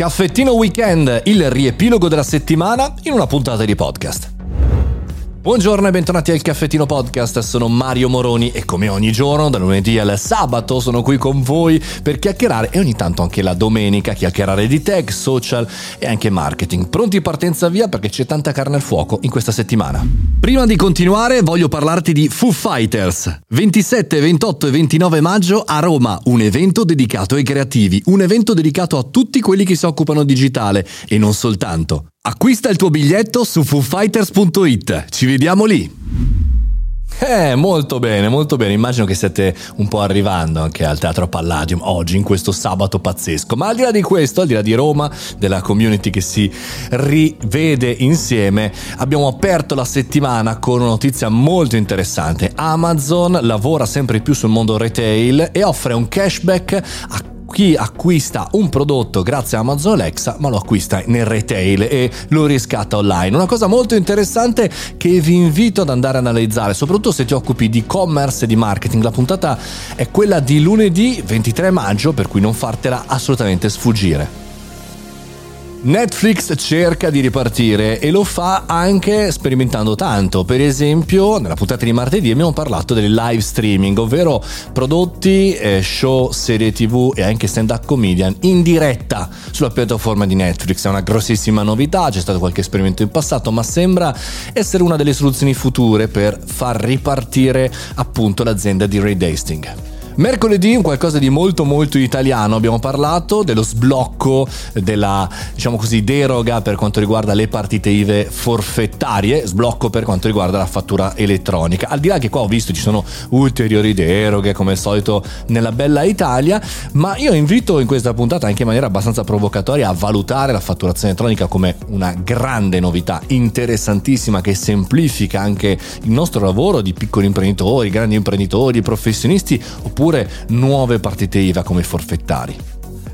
Caffettino Weekend, il riepilogo della settimana in una puntata di podcast. Buongiorno e bentornati al Caffettino Podcast, sono Mario Moroni e come ogni giorno, da lunedì al sabato, sono qui con voi per chiacchierare e ogni tanto anche la domenica chiacchierare di tech, social e anche marketing. Pronti partenza via perché c'è tanta carne al fuoco in questa settimana. Prima di continuare voglio parlarti di Foo Fighters. 27, 28 e 29 maggio a Roma, un evento dedicato ai creativi, un evento dedicato a tutti quelli che si occupano digitale e non soltanto. Acquista il tuo biglietto su foofighters.it. Ci vediamo lì. Eh, molto bene, molto bene. Immagino che siete un po' arrivando anche al Teatro Palladium oggi, in questo sabato pazzesco. Ma al di là di questo, al di là di Roma, della community che si rivede insieme, abbiamo aperto la settimana con una notizia molto interessante. Amazon lavora sempre più sul mondo retail e offre un cashback a chi acquista un prodotto grazie a Amazon Alexa ma lo acquista nel retail e lo riscatta online. Una cosa molto interessante che vi invito ad andare a analizzare, soprattutto se ti occupi di e-commerce e di marketing. La puntata è quella di lunedì 23 maggio, per cui non fartela assolutamente sfuggire. Netflix cerca di ripartire e lo fa anche sperimentando tanto. Per esempio, nella puntata di martedì abbiamo parlato del live streaming, ovvero prodotti, eh, show, serie TV e anche stand-up comedian in diretta sulla piattaforma di Netflix. È una grossissima novità, c'è stato qualche esperimento in passato, ma sembra essere una delle soluzioni future per far ripartire appunto l'azienda di Ray Hastings. Mercoledì un qualcosa di molto molto italiano, abbiamo parlato dello sblocco della diciamo così deroga per quanto riguarda le partite IVE forfettarie, sblocco per quanto riguarda la fattura elettronica. Al di là che qua ho visto ci sono ulteriori deroghe come al solito nella bella Italia, ma io invito in questa puntata anche in maniera abbastanza provocatoria a valutare la fatturazione elettronica come una grande novità interessantissima che semplifica anche il nostro lavoro di piccoli imprenditori, grandi imprenditori, professionisti oppure oppure nuove partite IVA come forfettari.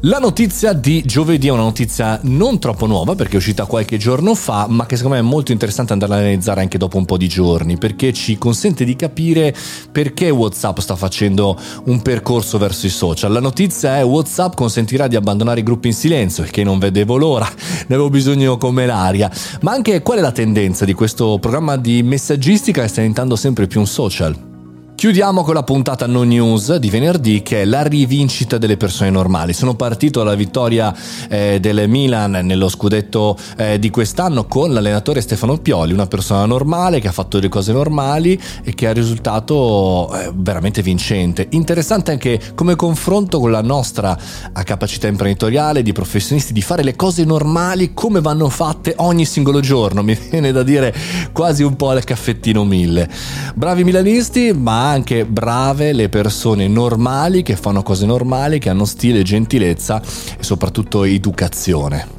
La notizia di giovedì è una notizia non troppo nuova perché è uscita qualche giorno fa, ma che secondo me è molto interessante andare a analizzare anche dopo un po' di giorni, perché ci consente di capire perché WhatsApp sta facendo un percorso verso i social. La notizia è WhatsApp consentirà di abbandonare i gruppi in silenzio, che non vedevo l'ora, ne avevo bisogno come l'aria, ma anche qual è la tendenza di questo programma di messaggistica che sta diventando sempre più un social. Chiudiamo con la puntata no news di venerdì che è la rivincita delle persone normali. Sono partito dalla vittoria eh, del Milan nello scudetto eh, di quest'anno con l'allenatore Stefano Pioli, una persona normale che ha fatto le cose normali e che ha risultato eh, veramente vincente. Interessante anche come confronto con la nostra eh, capacità imprenditoriale di professionisti di fare le cose normali come vanno fatte ogni singolo giorno. Mi viene da dire quasi un po' al caffettino mille. Bravi milanisti, ma anche brave le persone normali che fanno cose normali, che hanno stile, gentilezza e soprattutto educazione.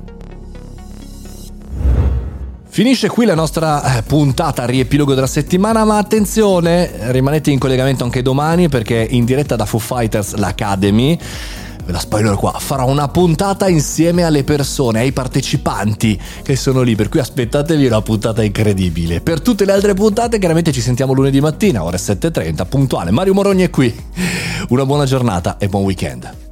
Finisce qui la nostra eh, puntata riepilogo della settimana, ma attenzione, rimanete in collegamento anche domani perché in diretta da Foo Fighters l'Academy ve la spoiler qua, farò una puntata insieme alle persone, ai partecipanti che sono lì, per cui aspettatevi una puntata incredibile. Per tutte le altre puntate chiaramente ci sentiamo lunedì mattina, ore 7.30, puntuale. Mario Morogni è qui. Una buona giornata e buon weekend.